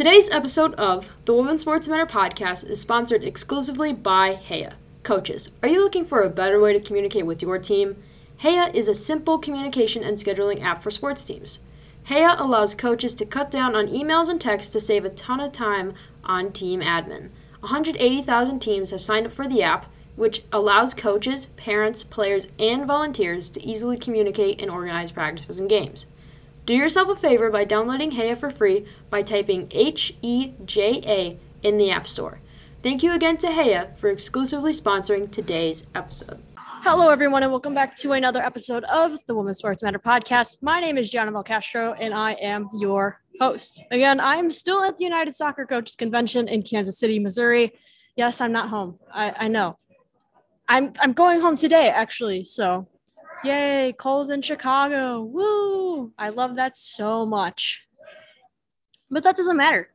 Today's episode of the Women's Sports Matter podcast is sponsored exclusively by Heja. Coaches, are you looking for a better way to communicate with your team? Heja is a simple communication and scheduling app for sports teams. Heja allows coaches to cut down on emails and texts to save a ton of time on team admin. 180,000 teams have signed up for the app, which allows coaches, parents, players, and volunteers to easily communicate and organize practices and games. Do yourself a favor by downloading Heja for free by typing H E J A in the App Store. Thank you again to Heja for exclusively sponsoring today's episode. Hello, everyone, and welcome back to another episode of the Women's Sports Matter podcast. My name is Gianna Castro, and I am your host. Again, I'm still at the United Soccer Coaches Convention in Kansas City, Missouri. Yes, I'm not home. I, I know. I'm I'm going home today, actually. So Yay, cold in Chicago. Woo! I love that so much. But that doesn't matter.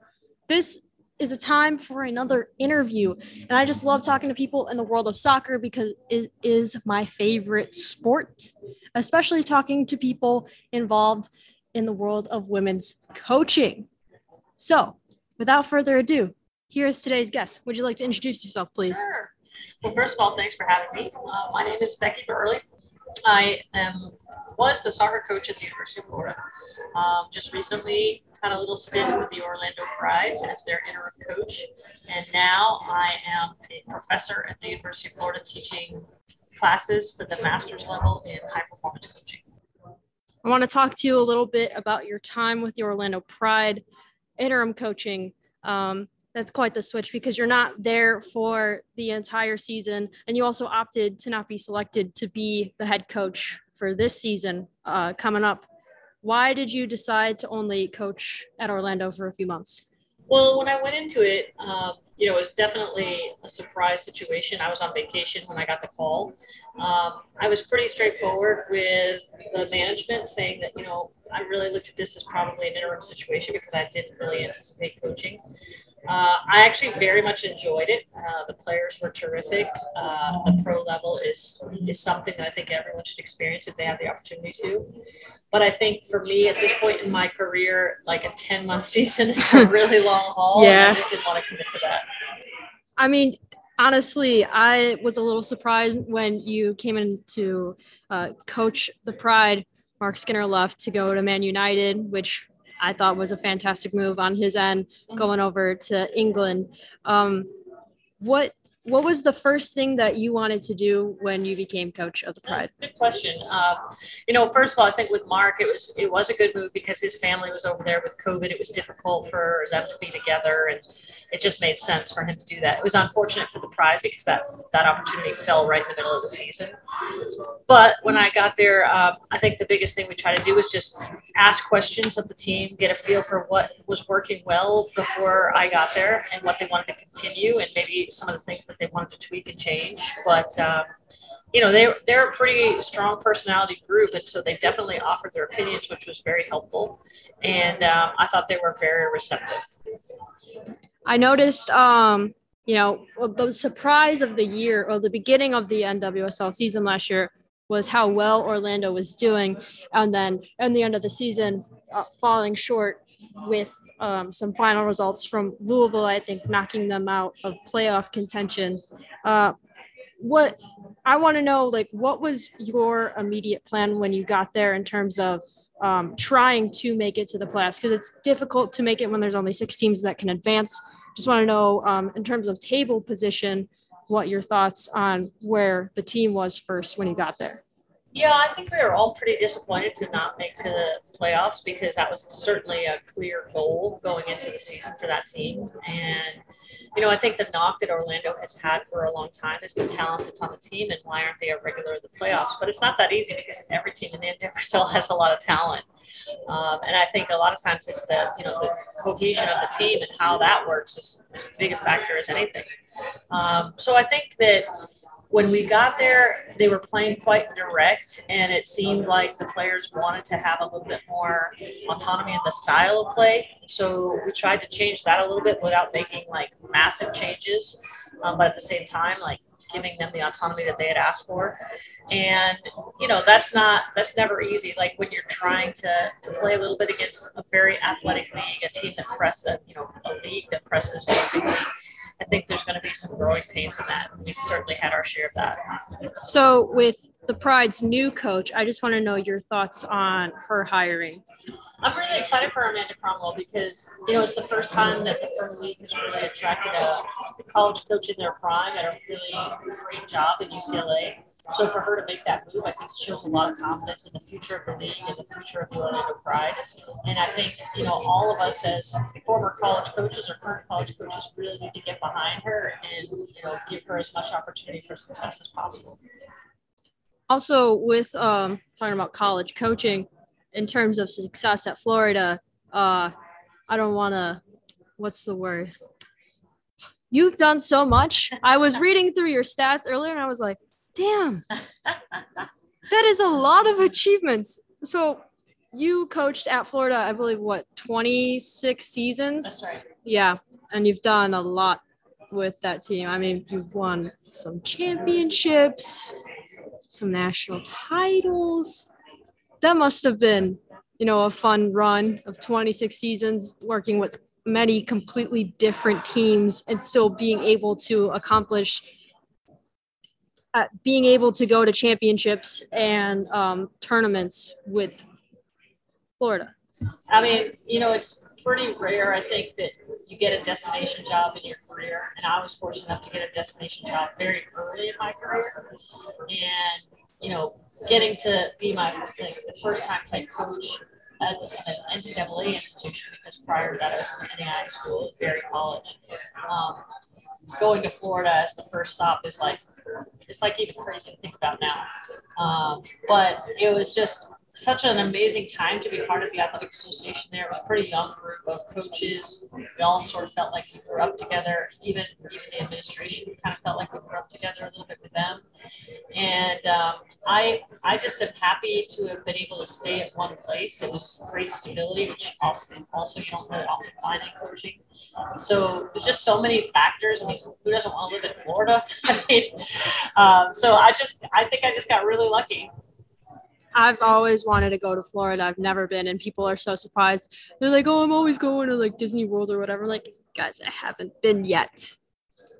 This is a time for another interview. And I just love talking to people in the world of soccer because it is my favorite sport, especially talking to people involved in the world of women's coaching. So, without further ado, here's today's guest. Would you like to introduce yourself, please? Sure. Well, first of all, thanks for having me. Uh, my name is Becky Burleigh. I am was the soccer coach at the University of Florida. Um, just recently had a little stint with the Orlando Pride as their interim coach, and now I am a professor at the University of Florida teaching classes for the master's level in high performance coaching. I want to talk to you a little bit about your time with the Orlando Pride, interim coaching. Um, that's quite the switch because you're not there for the entire season. And you also opted to not be selected to be the head coach for this season uh, coming up. Why did you decide to only coach at orlando for a few months? Well when i went into it um, you know it was definitely a surprise situation. I was on vacation when i got the call. Um, i was pretty straightforward with the management saying that you know i really looked at this as probably an interim situation because i didn't really anticipate coaching uh, I actually very much enjoyed it. Uh, the players were terrific. Uh, the pro level is is something that I think everyone should experience if they have the opportunity to. But I think for me at this point in my career, like a ten month season is a really long haul. Yeah, I just didn't want to commit to that. I mean, honestly, I was a little surprised when you came in to uh, coach the Pride. Marc Skinner left to go to Man United, which I thought was a fantastic move on his end, mm-hmm. going over to England. Um, what what was the first thing that you wanted to do when you became coach of the Pride? Good question. Um, you know, first of all, I think with Marc, it was it was a good move because his family was over there with COVID. It was difficult for them to be together, and it just made sense for him to do that. It was unfortunate for the Pride because that that opportunity fell right in the middle of the season. But when I got there, um, I think the biggest thing we try to do is just ask questions of the team, get a feel for what was working well before I got there, and what they wanted to continue, and maybe some of the things that that they wanted to tweak and change. But um, you know, they they're a pretty strong personality group, and so they definitely offered their opinions, which was very helpful. And um, I thought they were very receptive. I noticed, um, you know, the surprise of the year or the beginning of the NWSL season last year was how well Orlando was doing, and then in the end of the season, uh, falling short with um, some final results from Louisville, I think, knocking them out of playoff contention. Uh, what I want to know, like, what was your immediate plan when you got there in terms of um, trying to make it to the playoffs? Because it's difficult to make it when there's only six teams that can advance. Just want to know, um, in terms of table position, what your thoughts on where the team was first when you got there. Yeah, I think we were all pretty disappointed to not make to the playoffs because that was certainly a clear goal going into the season for that team. And, you know, I think the knock that Orlando has had for a long time is the talent that's on the team and why aren't they a regular in the playoffs? But it's not that easy because every team in the NWSL has a lot of talent. Um, and I think a lot of times it's the, you know, the cohesion of the team and how that works is as big a factor as anything. Um, so I think that when we got there, they were playing quite direct, and it seemed like the players wanted to have a little bit more autonomy in the style of play. So we tried to change that a little bit without making like massive changes, um, but at the same time, like giving them the autonomy that they had asked for. And you know that's not that's never easy. Like when you're trying to to play a little bit against a very athletic league, a team that presses, you know, a league that presses basically. I think there's going to be some growing pains in that. We certainly had our share of that. So, with the Pride's new coach, I just want to know your thoughts on her hiring. I'm really excited for Amanda Cromwell because you know it's the first time that the Premier League has really attracted a college coach in their prime at a really great job in UCLA. So for her to make that move, I think shows a lot of confidence in the future of the league and the future of the Orlando Pride. And I think you know all of us as former college coaches or current college coaches really need to get behind her and you know give her as much opportunity for success as possible. Also, with um, talking about college coaching, in terms of success at Florida, uh, I don't want to. What's the word? You've done so much. I was reading through your stats earlier, and I was like, damn, that is a lot of achievements. So you coached at Florida, I believe, what, 26 seasons? That's right. Yeah. And you've done a lot with that team. I mean, you've won some championships, some national titles. That must have been, you know, a fun run of 26 seasons working with many completely different teams and still being able to accomplish being able to go to championships and um, tournaments with Florida? I mean, you know, it's pretty rare, I think, that you get a destination job in your career. And I was fortunate enough to get a destination job very early in my career. And, you know, getting to be my like, the first time head coach at an NCAA institution because prior to that I was in NAIA school at Berry College. Um, going to Florida as the first stop is like it's like even crazy to think about now. Um, but it was just such an amazing time to be part of the athletic association there. It was a pretty young group of coaches. We all sort of felt like we grew up together. Even even the administration kind of felt like we grew up together a little bit with them. And um, I I just am happy to have been able to stay at one place. It was great stability, which also also you don't often find in coaching. So there's just so many factors. I mean, who doesn't want to live in Florida? I mean, um, so I just I think I just got really lucky. I've always wanted to go to Florida. I've never been, and people are so surprised. They're like, "Oh, I'm always going to like Disney World or whatever." Like, guys, I haven't been yet.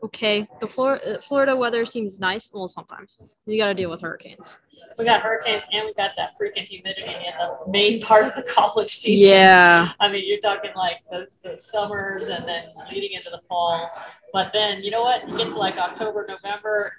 Okay, the Florida uh, Florida weather seems nice. Well, sometimes you got to deal with hurricanes. We got hurricanes, and we got that freaking humidity in the main part of the college season. Yeah. I mean, you're talking like the, the summers and then leading into the fall. But then, you know what? You get to like October, November,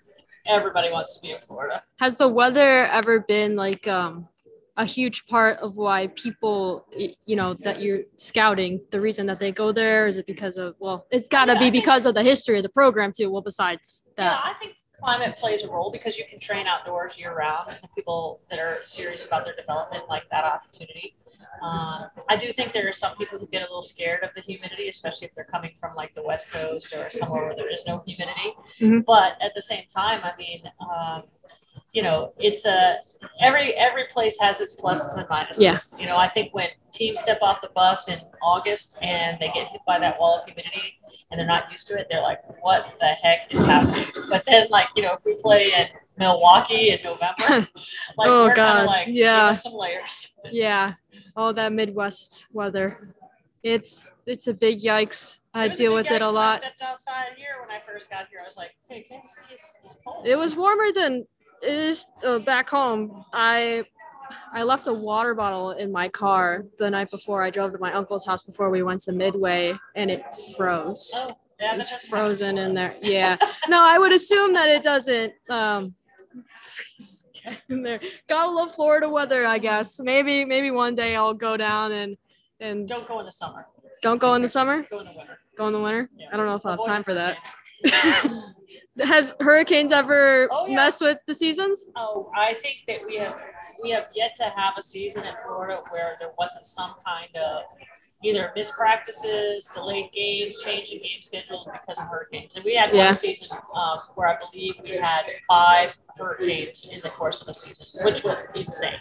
everybody wants to be in Florida. Has the weather ever been like um, a huge part of why people, you know, that you're scouting? The reason that they go there is it because of well, it's got to yeah, be because of the history of the program too. Well, besides that, yeah, I think climate plays a role because you can train outdoors year round and people that are serious about their development like that opportunity um, i do think there are some people who get a little scared of the humidity especially if they're coming from like the west coast or somewhere where there is no humidity mm-hmm. but at the same time i mean um, you know, it's a every every place has its pluses and minuses. Yeah. You know, I think when teams step off the bus in August and they get hit by that wall of humidity and they're not used to it, they're like, "What the heck is happening?" But then, like, you know, if we play in Milwaukee in November, like, oh god, like, yeah, some layers. yeah, all that Midwest weather. It's it's a big yikes. I deal with it a lot. I stepped outside here when I first got here. I was like, "Hey, Kansas City is cold." It was warmer than is uh, back home. I I left a water bottle in my car the night before I drove to my uncle's house before we went to Midway, and it froze. Oh, yeah, it was frozen in there. Yeah. no, I would assume that it doesn't. Um, in there. Gotta love Florida weather, I guess. Maybe maybe one day I'll go down and and don't go in the summer. Don't go in the summer. Go in the winter. Go in the winter. Yeah. I don't know if I'll have time for that. Has hurricanes ever oh, yeah. messed with the seasons? Oh, I think that we have we have yet to have a season in Florida where there wasn't some kind of either mispractices, delayed games, changing game schedules because of hurricanes. And we had yeah. one season uh, where I believe we had five hurricanes in the course of a season, which was insane.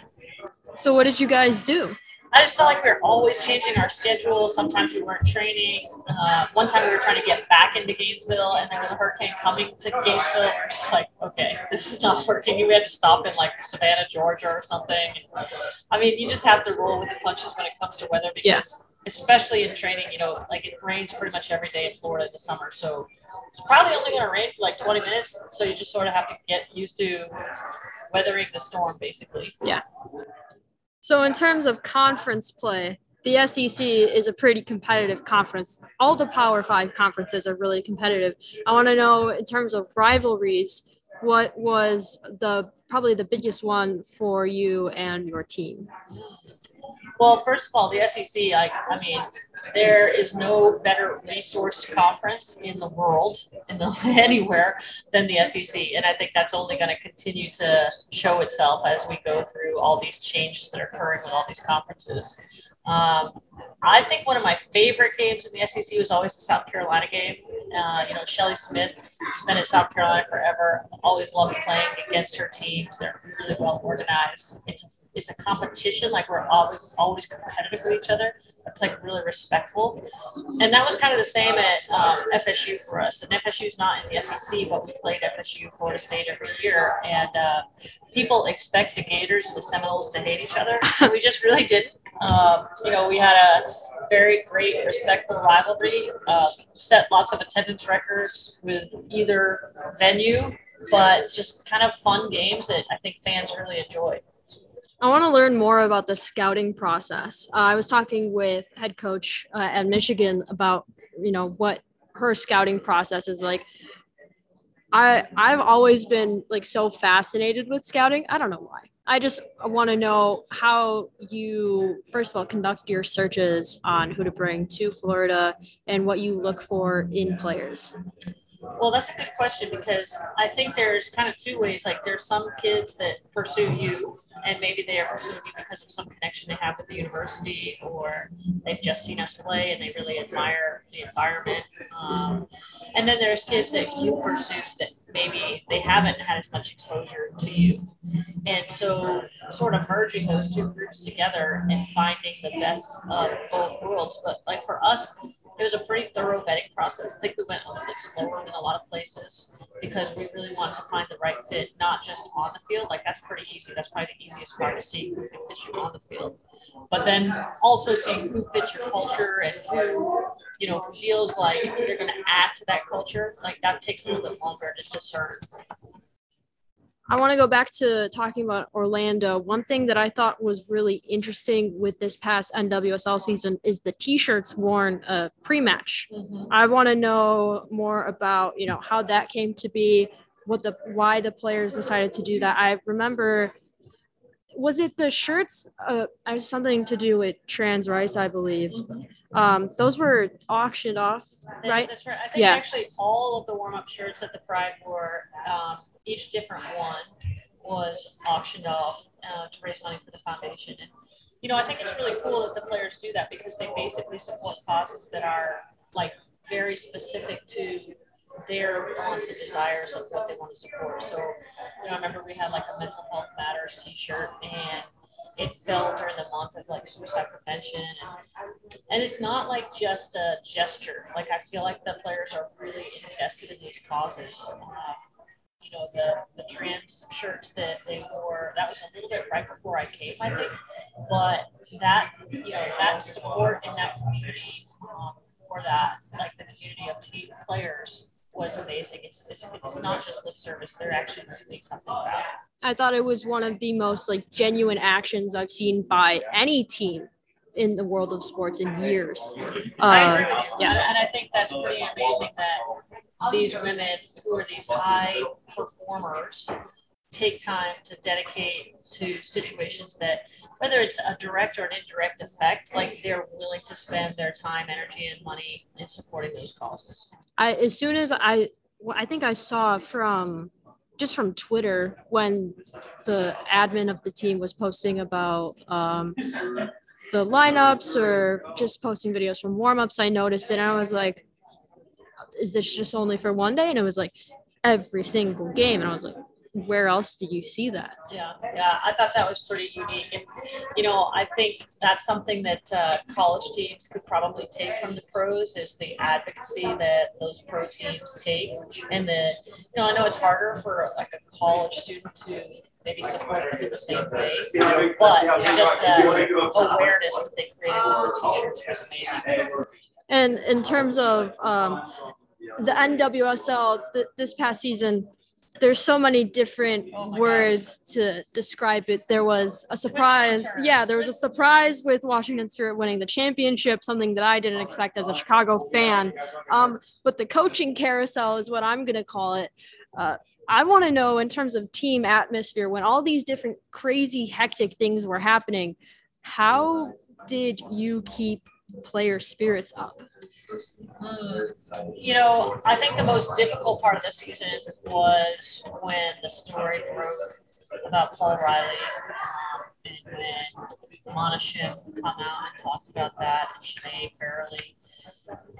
So what did you guys do? I just felt like we were always changing our schedule. Sometimes we weren't training. Uh, one time we were trying to get back into Gainesville, and there was a hurricane coming to Gainesville. We're just like, okay, this is not working. We had to stop in like Savannah, Georgia, or something. I mean, you just have to roll with the punches when it comes to weather because, yeah. especially in training, you know, like it rains pretty much every day in Florida in the summer. So it's probably only going to rain for like 20 minutes. So you just sort of have to get used to weathering the storm, basically. Yeah. So, in terms of conference play, the SEC is a pretty competitive conference. All the Power Five conferences are really competitive. I want to know, in terms of rivalries, what was the probably the biggest one for you and your team? Well, first of all, the SEC, like, I mean, there is no better resourced conference in the world, in the, anywhere, than the SEC. And I think that's only going to continue to show itself as we go through all these changes that are occurring with all these conferences. Um, I think one of my favorite games in the SEC was always the South Carolina game. Uh, you know, Shelley Smith has been at South Carolina forever. Always loved playing against her teams. They're really well organized. It's a it's a competition. Like we're always always competitive with each other. It's like really respectful, and that was kind of the same at um, FSU for us. And FSU is not in the SEC, but we played FSU Florida State every year, and uh, people expect the Gators and the Seminoles to hate each other. we just really didn't. Um, you know, we had a very great, respectful rivalry. Uh, set lots of attendance records with either venue, but just kind of fun games that I think fans really enjoy. I want to learn more about the scouting process. Uh, I was talking with head coach uh, at Michigan about you know what her scouting process is like. I I've always been like so fascinated with scouting. I don't know why. I just want to know how you first of all conduct your searches on who to bring to Florida and what you look for in players. Well, that's a good question because I think there's kind of two ways. Like, there's some kids that pursue you, and maybe they are pursuing you because of some connection they have with the university, or they've just seen us play and they really admire the environment. Um, and then there's kids that you pursue that maybe they haven't had as much exposure to you. And so, sort of merging those two groups together and finding the best of both worlds. But, like, for us, it was a pretty thorough vetting process. I think we went a little bit slower than a lot of places because we really wanted to find the right fit, not just on the field. Like that's pretty easy. That's probably the easiest part of seeing who can fit you on the field. But then also seeing who fits your culture and who, you know, feels like they're going to add to that culture. Like that takes a little bit longer to discern. I want to go back to talking about Orlando. One thing that I thought was really interesting with this past NWSL season is the T-shirts worn uh, pre-match. Mm-hmm. I want to know more about you know how that came to be, what the why the players decided to do that. I remember, was it the shirts? Uh, something to do with trans rights, I believe. Mm-hmm. Um, those were auctioned off, right? That's right. I think yeah. actually all of the warm-up shirts at the Pride were. Um, each different one was auctioned off uh, to raise money for the foundation. And, you know, I think it's really cool that the players do that because they basically support causes that are like very specific to their wants and desires of what they want to support. So, you know, I remember we had like a mental health matters t-shirt and it fell during the month of like suicide prevention and, and it's not like just a gesture like i feel like the players are really invested in these causes uh, you know, the, the trans shirts that they wore, that was a little bit right before I came, I think. But that, you know, that support in that community um, for that, like the community of team players was amazing. It's, it's, it's not just lip service, they're actually doing something about it. I thought it was one of the most like genuine actions I've seen by any team in the world of sports in years. Uh, yeah, and I think that's pretty amazing that these women who are these high performers take time to dedicate to situations that whether it's a direct or an indirect effect like they're willing to spend their time energy and money in supporting those causes. I as soon as i well, i think i saw from just from twitter when the admin of the team was posting about um, the lineups or just posting videos from warm-ups i noticed it and i was like is this just only for one day? And it was like every single game. And I was like, where else do you see that? Yeah, yeah, I thought that was pretty unique. And, you know, I think that's something that uh, college teams could probably take from the pros is the advocacy that those pro teams take. And the, you know, I know it's harder for like a college student to maybe support them in the same way, but just the awareness that they created with the t-shirts was amazing. And in terms of um, the NWSL th- this past season, there's so many different oh words gosh. to describe it. There was a surprise. Yeah, there was a surprise with Washington Spirit winning the championship, something that I didn't expect as a Chicago fan. Um, but the coaching carousel is what I'm going to call it. Uh, I want to know in terms of team atmosphere when all these different crazy, hectic things were happening, how did you keep player spirits up? Mm, you know, I think the most difficult part of the season was when the story broke about Paul Riley um, and when Shim come out and talked about that, and Sinead Farrelly.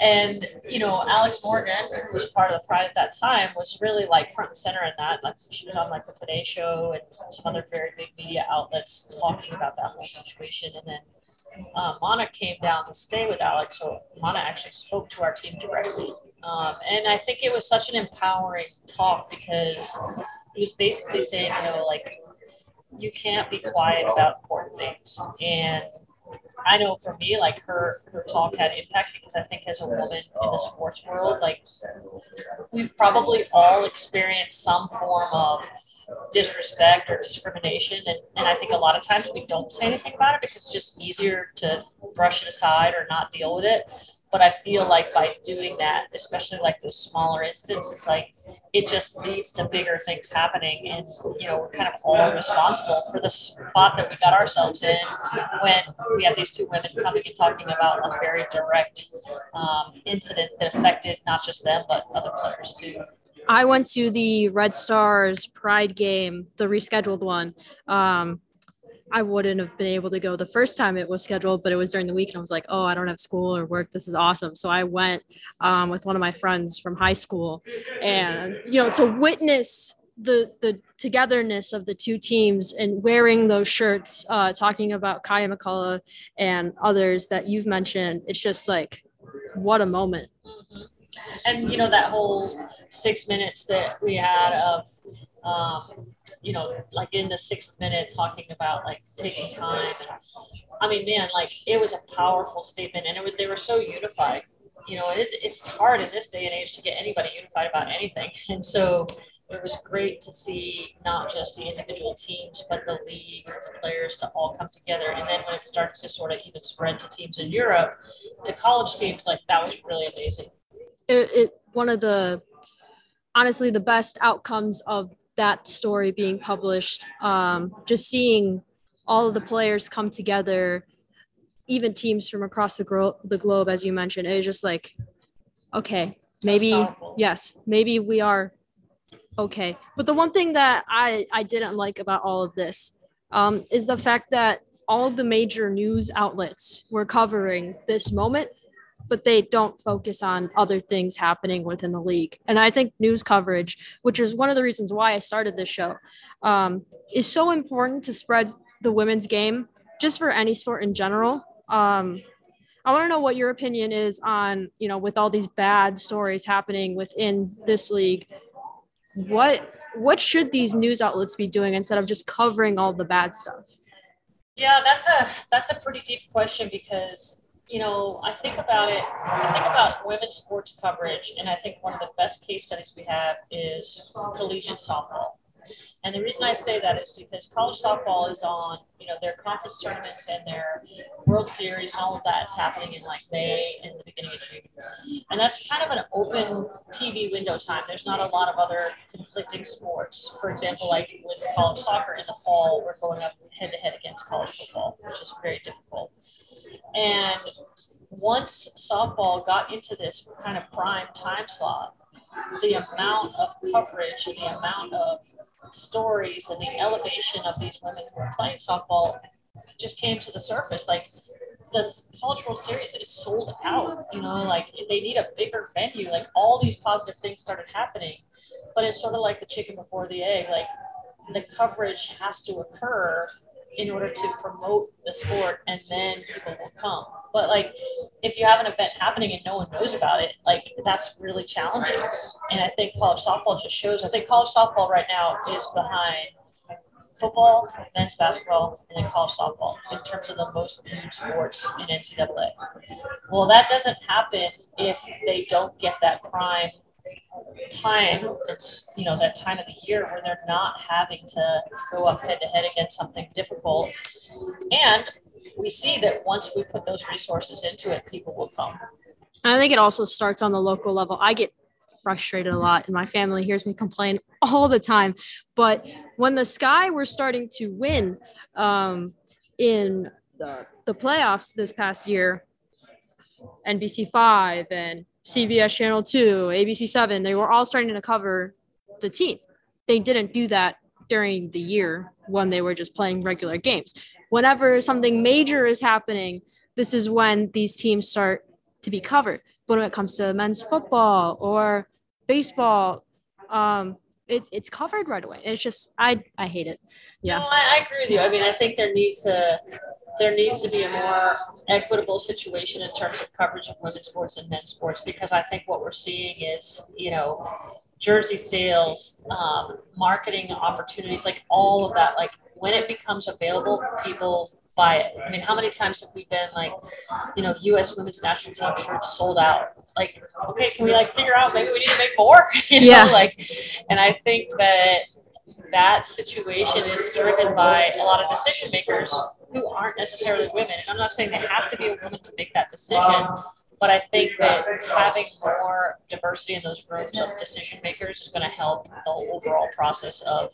And, you know, Alex Morgan, who was part of the Pride at that time, was really like front and center in that. Like she was on like the Today Show and some other very big media outlets talking about that whole situation. And then uh, Mana came down to stay with Alex, so Mana actually spoke to our team directly. Um, and I think it was such an empowering talk because he was basically saying, you know, like, you can't be quiet about important things. And I know for me, like her her talk had impact because I think as a woman in the sports world, like we've probably all experienced some form of disrespect or discrimination. And, and I think a lot of times we don't say anything about it because it's just easier to brush it aside or not deal with it. But I feel like by doing that, especially like those smaller incidents, it's like it just leads to bigger things happening. And, you know, we're kind of all responsible for the spot that we got ourselves in when we have these two women coming and talking about a very direct um, incident that affected not just them, but other players too. I went to the Red Stars Pride game, the rescheduled one. Um, I wouldn't have been able to go the first time it was scheduled, but it was during the week, and I was like, "Oh, I don't have school or work. This is awesome." So I went um, with one of my friends from high school, and you know, to witness the the togetherness of the two teams and wearing those shirts, uh, talking about Kaiya McCullough and others that you've mentioned, it's just like, what a moment. Mm-hmm and you know that whole six minutes that we had of um, you know like in the sixth minute talking about like taking time. And, i mean man like it was a powerful statement and it was, they were so unified. You know it is it's hard in this day and age to get anybody unified about anything. And so it was great to see not just the individual teams, but the league, the players to all come together. And then when it starts to sort of even spread to teams in Europe, to college teams, like that was really amazing. It, it one of the honestly the best outcomes of that story being published um, just seeing all of the players come together even teams from across the, gro- the globe as you mentioned it was just like okay maybe yes maybe we are okay. But the one thing that i i didn't like about all of this um, is the fact that all of the major news outlets were covering this moment but they don't focus on other things happening within the league. And I think news coverage, which is one of the reasons why I started this show, um, is so important to spread the women's game just for any sport in general. Um, I want to know what your opinion is on, you know, with all these bad stories happening within this league, what what should these news outlets be doing instead of just covering all the bad stuff? Yeah, that's a that's a pretty deep question because you know, I think about it, I think about women's sports coverage, and I think one of the best case studies we have is collegiate softball. And the reason I say that is because college softball is on, you know, their conference tournaments and their World Series and all of that is happening in like May and the beginning of June. And that's kind of an open TV window time. There's not a lot of other conflicting sports. For example, like with college soccer in the fall, we're going up head to head against college football, which is very difficult. And once softball got into this kind of prime time slot, the amount of coverage and the amount of stories and the elevation of these women who are playing softball just came to the surface. Like this college world series is sold out, you know, like they need a bigger venue. Like all these positive things started happening. but it's sort of like the chicken before the egg. Like the coverage has to occur in order to promote the sport and then people will come. But like if you have an event happening and no one knows about it, like that's really challenging. And I think college softball just shows I think college softball right now is behind football, men's basketball, and then college softball in terms of the most viewed sports in NCAA. Well, that doesn't happen if they don't get that prime time. It's you know that time of the year where they're not having to go up head to head against something difficult, and we see that once we put those resources into it, people will come. I think it also starts on the local level. I get frustrated a lot and my family hears me complain all the time but when the sky were starting to win um, in the, the playoffs this past year nbc5 and cbs channel 2 abc 7 they were all starting to cover the team they didn't do that during the year when they were just playing regular games whenever something major is happening this is when these teams start to be covered but when it comes to men's football or baseball, um, it's it's covered right away. It's just I I hate it. Yeah. No, I, I agree with you. I mean, I think there needs to there needs to be a more equitable situation in terms of coverage of women's sports and men's sports because I think what we're seeing is you know jersey sales, um, marketing opportunities, like all of that. Like when it becomes available, people buy it. I mean, how many times have we been like, you know, U.S. women's national team shirts sold out? Like, okay, can we like figure out maybe we need to make more? you know, yeah. like, and I think that that situation is driven by a lot of decision makers who aren't necessarily women. And I'm not saying they have to be a woman to make that decision, but I think that having more diversity in those rooms of decision makers is going to help the overall process of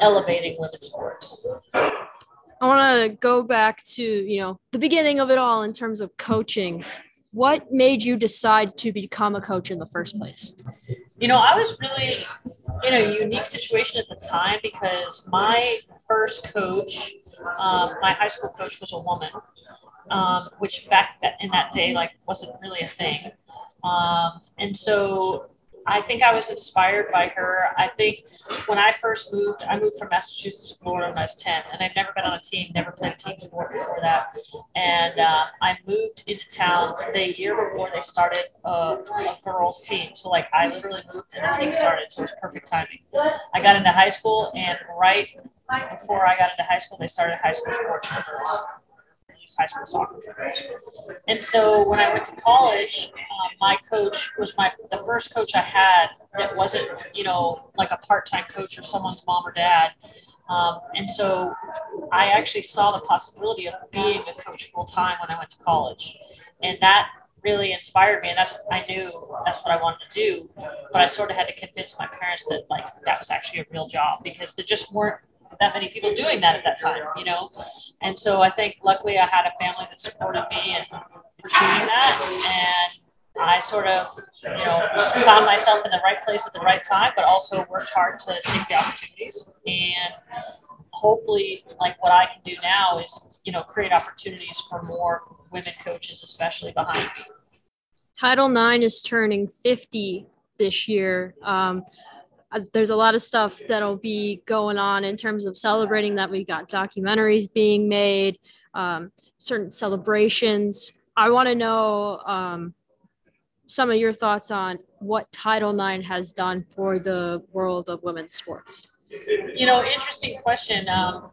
elevating women's sports. I want to go back to, you know, the beginning of it all in terms of coaching. What made you decide to become a coach in the first place? You know, I was really in a unique situation at the time because my first coach, um, my high school coach was a woman, um, which back in that day, like, wasn't really a thing. Um, and so I think I was inspired by her. I think when I first moved, I moved from Massachusetts to Florida when I was 10, and I'd never been on a team, never played a team sport before that. And uh, I moved into town the year before they started a, a girls' team. So, like, I literally moved and the team started, so it was perfect timing. I got into high school, and right before I got into high school, they started high school sports for girls high school soccer for. And so when I went to college, um, my coach was my the first coach I had that wasn't you know like a part time coach or someone's mom or dad. Um, and so I actually saw the possibility of being a coach full time when I went to college, and that really inspired me and that's i knew that's what i wanted to do but i sort of had to convince my parents that like that was actually a real job because there just weren't that many people doing that at that time, you know? And so I think luckily I had a family that supported me in pursuing that. And I sort of, you know, found myself in the right place at the right time, but also worked hard to take the opportunities. And hopefully, like what I can do now is, you know, create opportunities for more women coaches, especially behind me. Title IX is turning 50 this year. Um, there's a lot of stuff that'll be going on in terms of celebrating that. We've got documentaries being made um, certain celebrations. I want to know um, some of your thoughts on what title ix has done for the world of women's sports. You know interesting question. Um,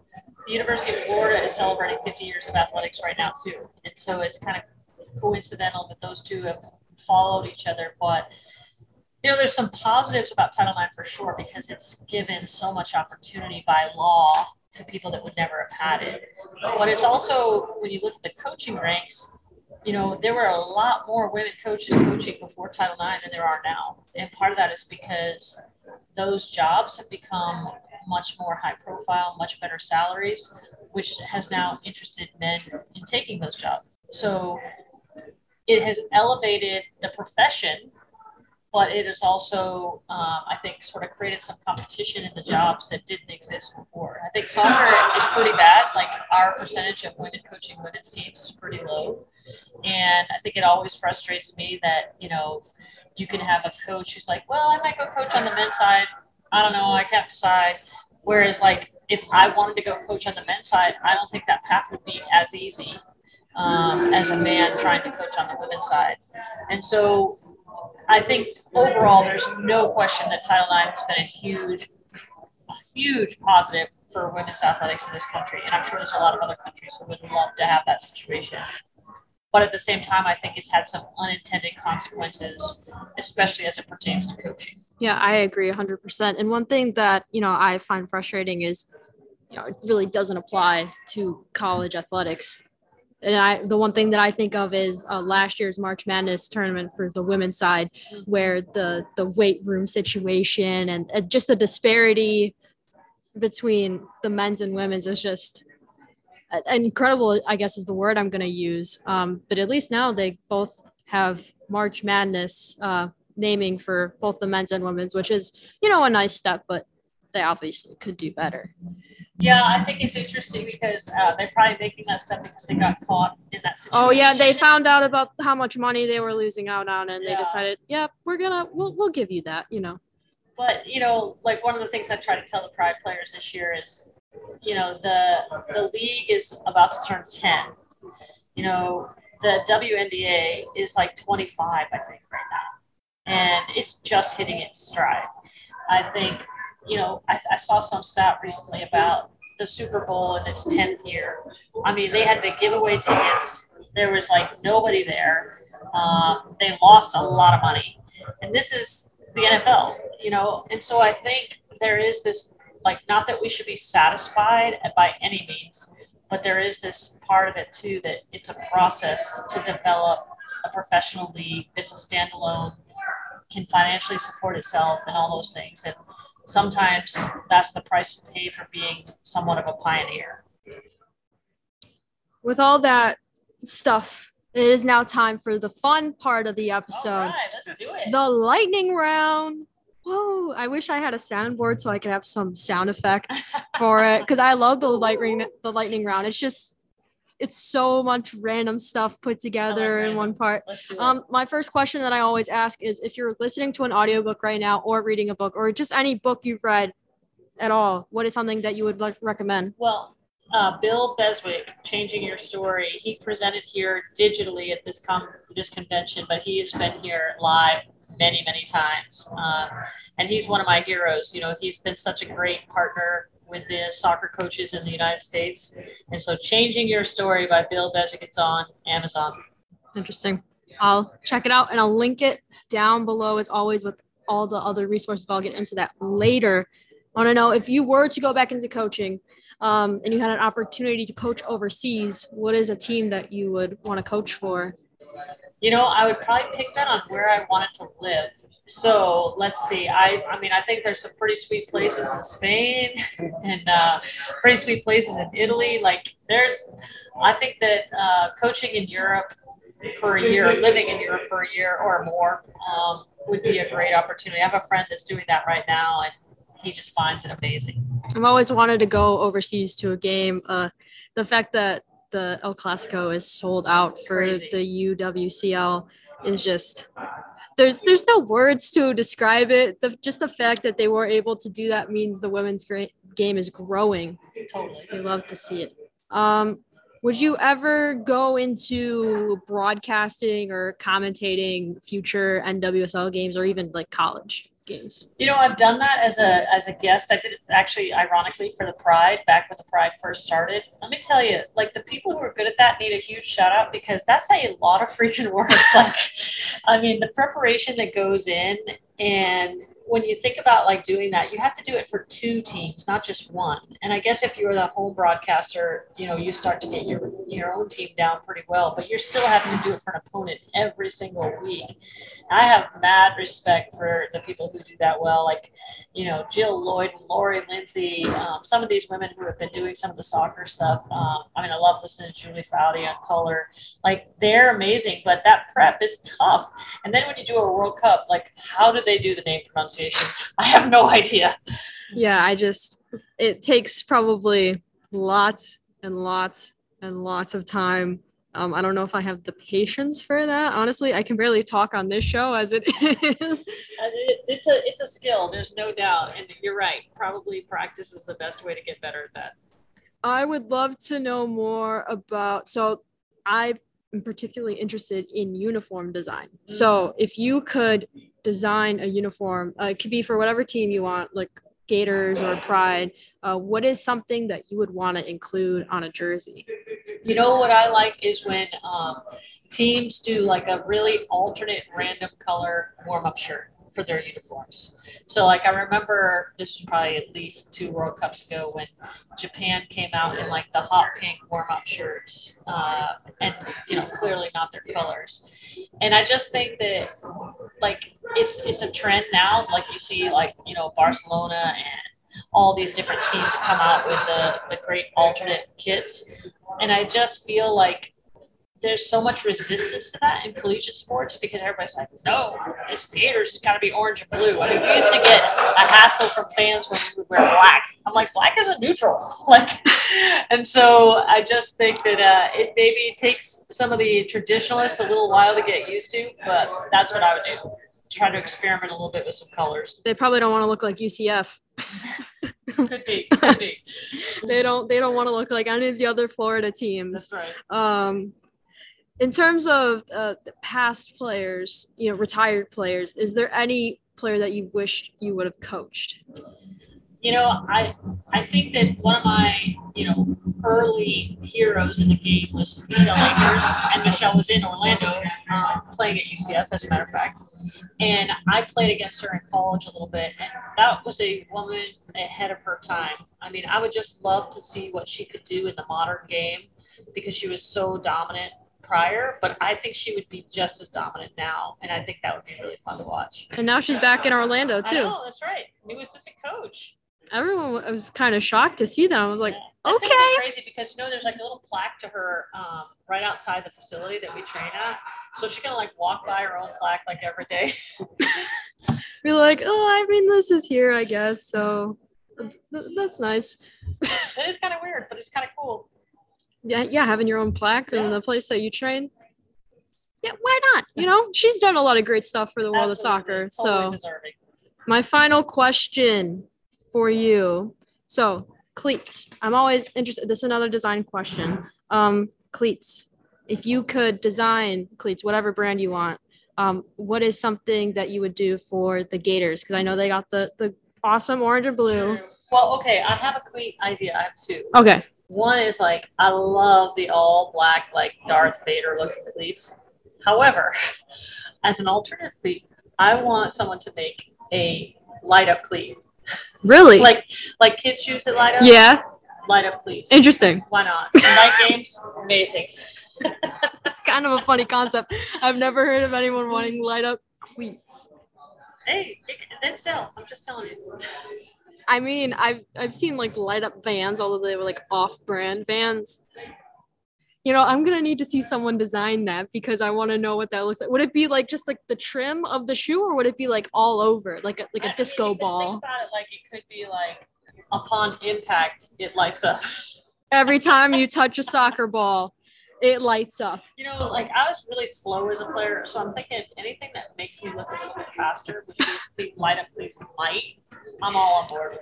the university of florida is celebrating 50 years of athletics right now too. And so it's kind of coincidental that those two have followed each other. But you know, there's some positives about Title IX for sure because it's given so much opportunity by law to people that would never have had it. But it's also, when you look at the coaching ranks, you know, there were a lot more women coaches coaching before Title IX than there are now. And part of that is because those jobs have become much more high profile, much better salaries, which has now interested men in taking those jobs. So it has elevated the profession but it has also, um, I think, sort of created some competition in the jobs that didn't exist before. I think soccer is pretty bad. Like our percentage of women coaching women's teams is pretty low, and I think it always frustrates me that you know you can have a coach who's like, well, I might go coach on the men's side. I don't know. I can't decide. Whereas, like, if I wanted to go coach on the men's side, I don't think that path would be as easy um, as a man trying to coach on the women's side. And so I think overall, there's no question that Title IX has been a huge, a huge positive for women's athletics in this country. And I'm sure there's a lot of other countries who would love to have that situation. But at the same time, I think it's had some unintended consequences, especially as it pertains to coaching. Yeah, I agree 100%. And one thing that, you know, I find frustrating is, you know, it really doesn't apply to college athletics. And I, the one thing that I think of is uh, last year's March Madness tournament for the women's side, where the the weight room situation and, just the disparity between the men's and women's is just incredible. I guess is the word I'm going to use. Um, but at least now they both have March Madness uh, naming for both the men's and women's, which is you know a nice step, but they obviously could do better. Yeah, I think it's interesting because uh, they're probably making that step because they got caught in that situation. Oh yeah, they found out about how much money they were losing out on, and yeah. they decided, yeah, we're gonna we'll we'll give you that, you know. But you know, like one of the things I try to tell the Pride players this year is, you know, the the league is about to turn ten. You know, the WNBA is like 25, I think, right now, and it's just hitting its stride. I think you know, I, I saw some stat recently about the Super Bowl in its 10th year. I mean, they had to give away tickets. There was like nobody there. Um, they lost a lot of money. And this is the NFL, you know? And so I think there is this, like, not that we should be satisfied by any means, but there is this part of it too that it's a process to develop a professional league that's a standalone, can financially support itself and all those things. And sometimes that's the price you pay for being somewhat of a pioneer. With all that stuff, it is now time for the fun part of the episode. All right, let's do it. The lightning round. Whoa, I wish I had a soundboard so I could have some sound effect for it because I love the lightning the lightning round. It's just it's so much random stuff put together like in one part. Um, my first question that I always ask is if you're listening to an audiobook right now or reading a book or just any book you've read at all, what is something that you would like recommend? Well, uh, Bill Beswick, Changing Your Story, he presented here digitally at this com- this convention, but he has been here live many, many times. Um, and he's one of my heroes. You know, he's been such a great partner with the soccer coaches in the United States. And so Changing Your Story by Bill Beswick, it's on Amazon. Interesting. I'll check it out and I'll link it down below as always with all the other resources. I'll get into that later. I want to know if you were to go back into coaching um, and you had an opportunity to coach overseas, what is a team that you would want to coach for? You know, I would probably pick that on where I wanted to live. So let's see. I, I mean, I think there's some pretty sweet places in Spain and uh, pretty sweet places in Italy. Like there's, I think that uh, coaching in Europe for a year, living in Europe for a year or more, um, would be a great opportunity. I have a friend that's doing that right now, and he just finds it amazing. I've always wanted to go overseas to a game. Uh, the fact that the El Clasico is sold out for Crazy. the UWCL is just there's there's no words to describe it. The, just the fact that they were able to do that means the women's great game is growing. Totally, they love to see it. Um, would you ever go into broadcasting or commentating future NWSL games or even like college? Games? You know, I've done that as a as a guest. I did it actually, ironically, for the Pride back when the Pride first started. Let me tell you, like the people who are good at that need a huge shout out because that's a lot of freaking work. like, I mean, the preparation that goes in and when you think about like doing that, you have to do it for two teams, not just one. And I guess if you're the home broadcaster, you know, you start to get your your own team down pretty well, but you're still having to do it for an opponent every single week. I have mad respect for the people who do that well, like, you know, Jill Lloyd and Lori Lindsey, um, some of these women who have been doing some of the soccer stuff. Um, I mean, I love listening to Julie Foudy on color. Like, they're amazing, but that prep is tough. And then when you do a World Cup, like, how do they do the name I have no idea. Yeah, I just, it takes probably lots and lots and lots of time Um, I don't know if I have the patience for that. Honestly, I can barely talk on this show as it is. It, it's a it's a skill. There's no doubt, and you're right. Probably practice is the best way to get better at that. I would love to know more about. So, I am particularly interested in uniform design. Mm-hmm. So, if you could design a uniform, uh, it could be for whatever team you want, like Gators or Pride. Uh, what is something that you would want to include on a jersey? You know what I like is when um, teams do like a really alternate random color warm up shirt for their uniforms. So, like, I remember this was probably at least two World Cups ago when Japan came out in like the hot pink warm up shirts, uh, and you know, clearly not their colors. And I just think that, like, it's it's a trend now. Like, you see, like, you know, Barcelona and all these different teams come out with the, the great alternate kits. And I just feel like there's so much resistance to that in collegiate sports because everybody's like, no, it's Gators, it's got to be orange and blue. I mean, we used to get a hassle from fans when we would wear black. I'm like, black is a neutral. Like, and so I just think that uh, it maybe takes some of the traditionalists a little while to get used to, but that's what I would do. Try to experiment a little bit with some colors. They probably don't want to look like UCF. could be, could be. they don't. They don't want to look like any of the other Florida teams. That's right. Um, in terms of uh, past players, you know, retired players, is there any player that you wished you would have coached? You know, I I think that one of my you know early heroes in the game was Michelle Akers, and Michelle was in Orlando um, playing at UCF, as a matter of fact. And I played against her in college a little bit, and that was a woman ahead of her time. I mean, I would just love to see what she could do in the modern game because she was so dominant prior, but I think she would be just as dominant now, and I think that would be really fun to watch. And now she's back in Orlando too. Oh, that's right. New assistant coach. Everyone was kind of shocked to see that. I was like, yeah. okay. Crazy because you know there's like a little plaque to her um, right outside the facility that we train at. So she's gonna like walk by her own plaque like every day. Be like, oh, I mean, this is here, I guess. So that's nice. it is kind of weird, but it's kind of cool. Yeah, yeah, having your own plaque yeah. in the place that you train. Yeah, why not? You know, she's done a lot of great stuff for the world Absolutely. of soccer. Totally so, deserving. my final question for you. So, cleats. I'm always interested. This is another design question. Um, cleats. If you could design cleats, whatever brand you want, um, what is something that you would do for the Gators? Because I know they got the the awesome orange and blue. Well, okay, I have a cleat idea. I have two. Okay. One is like I love the all black like Darth Vader looking cleats. However, as an alternative cleat, I want someone to make a light up cleat. Really? like like kids shoes that light up. Yeah. Light up cleats. Interesting. Why not? Night games, amazing. That's kind of a funny concept. I've never heard of anyone wanting light up cleats. Hey, then sell. I'm just telling you. I mean, I've I've seen like light up vans, although they were like off-brand vans. You know, I'm gonna need to see someone design that because I want to know what that looks like. Would it be like just like the trim of the shoe, or would it be like all over, like a like a I disco mean, ball? Think about it like it could be like upon impact, it lights up. Every time you touch a soccer ball, it lights up. You know, like I was really slow as a player, so I'm thinking anything that makes me look a little bit faster, which is please light up, please light. I'm all on board.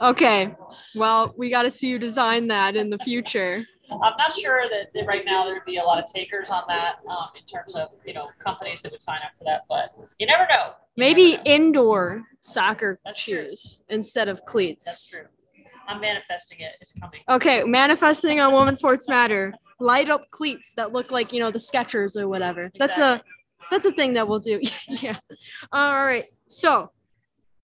Okay, well, we got to see you design that in the future. I'm not sure that right now there'd be a lot of takers on that um, in terms of you know companies that would sign up for that, but you never know. You Maybe never know. indoor soccer That's shoes true. instead of cleats. That's true. I'm manifesting it. It's coming. Okay, manifesting on Women's Sports Matter. Light up cleats that look like you know the Skechers or whatever. Exactly. That's a that's a thing that we'll do. yeah. All right. So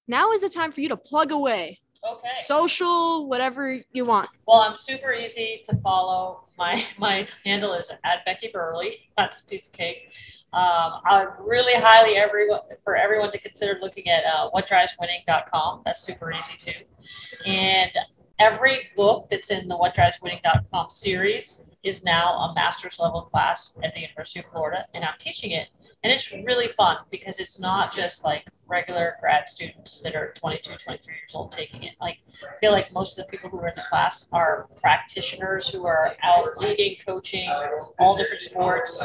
now is the time for you to plug away. Okay. Social, whatever you want. Well, I'm super easy to follow. My my handle is at Becky Burleigh. That's a piece of cake. Um, I really highly everyone for everyone to consider looking at uh, whatdriveswinning.com. That's super easy too. And every book that's in the whatdriveswinning.com series is now a master's level class at the University of Florida, and I'm teaching it. And it's really fun because it's not just like regular grad students that are 22, 23 years old taking it. Like, I feel like most of the people who are in the class are practitioners who are out leading, coaching, all different sports.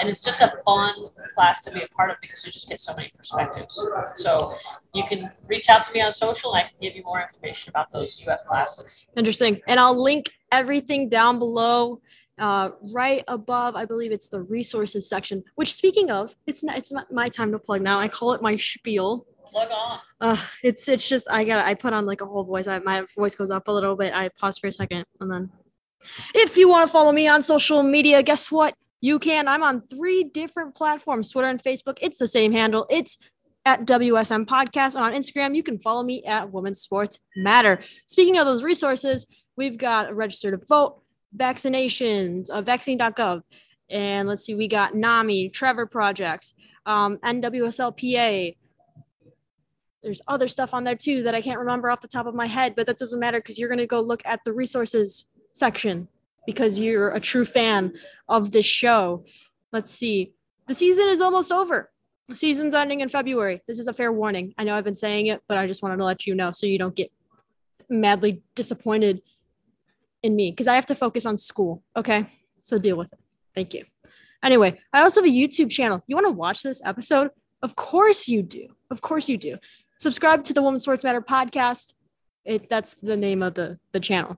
And it's just a fun class to be a part of because you just get so many perspectives. So you can reach out to me on social and I can give you more information about those UF classes. Interesting. And I'll link everything down below uh, right above i believe it's the resources section which speaking of it's not it's not my time to plug now. I call it my spiel. Plug on. Uh, it's it's just i got i put on like a whole voice. I, my voice goes up a little bit. I pause for a second and then. If you want to follow me on social media guess what? You can. I'm on three different platforms twitter and facebook. It's the same handle. It's at WSM Podcast. And on Instagram, you can follow me at Women's Sports Matter. Speaking of those resources, we've got register to vote, vaccinations, uh, vaccine.gov. And let's see, we got NAMI, Trevor Projects, um, NWSLPA. There's other stuff on there too that I can't remember off the top of my head, but that doesn't matter because you're going to go look at the resources section because you're a true fan of this show. Let's see. The season is almost over. The season's ending in February. This is a fair warning. I know I've been saying it, but I just wanted to let you know so you don't get madly disappointed in me because I have to focus on school. Okay. So deal with it. Thank you. Anyway, I also have a YouTube channel. You want to watch this episode? Of course you do. Of course you do. Subscribe to the Women's Sports Matter podcast. It, that's the name of the, the channel.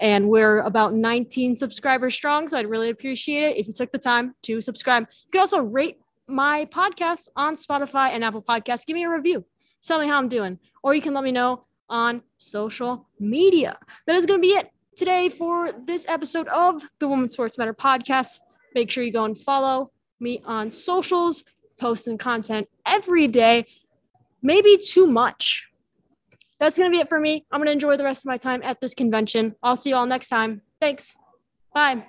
And we're about 19 subscribers strong. So I'd really appreciate it if you took the time to subscribe. You can also rate my podcast on Spotify and Apple Podcasts. Give me a review. Tell me how I'm doing. Or you can let me know on social media. That is going to be it today for this episode of the Women's Sports Matter podcast. Make sure you go and follow me on socials, posting content every day, maybe too much. That's going to be it for me. I'm going to enjoy the rest of my time at this convention. I'll see you all next time. Thanks. Bye.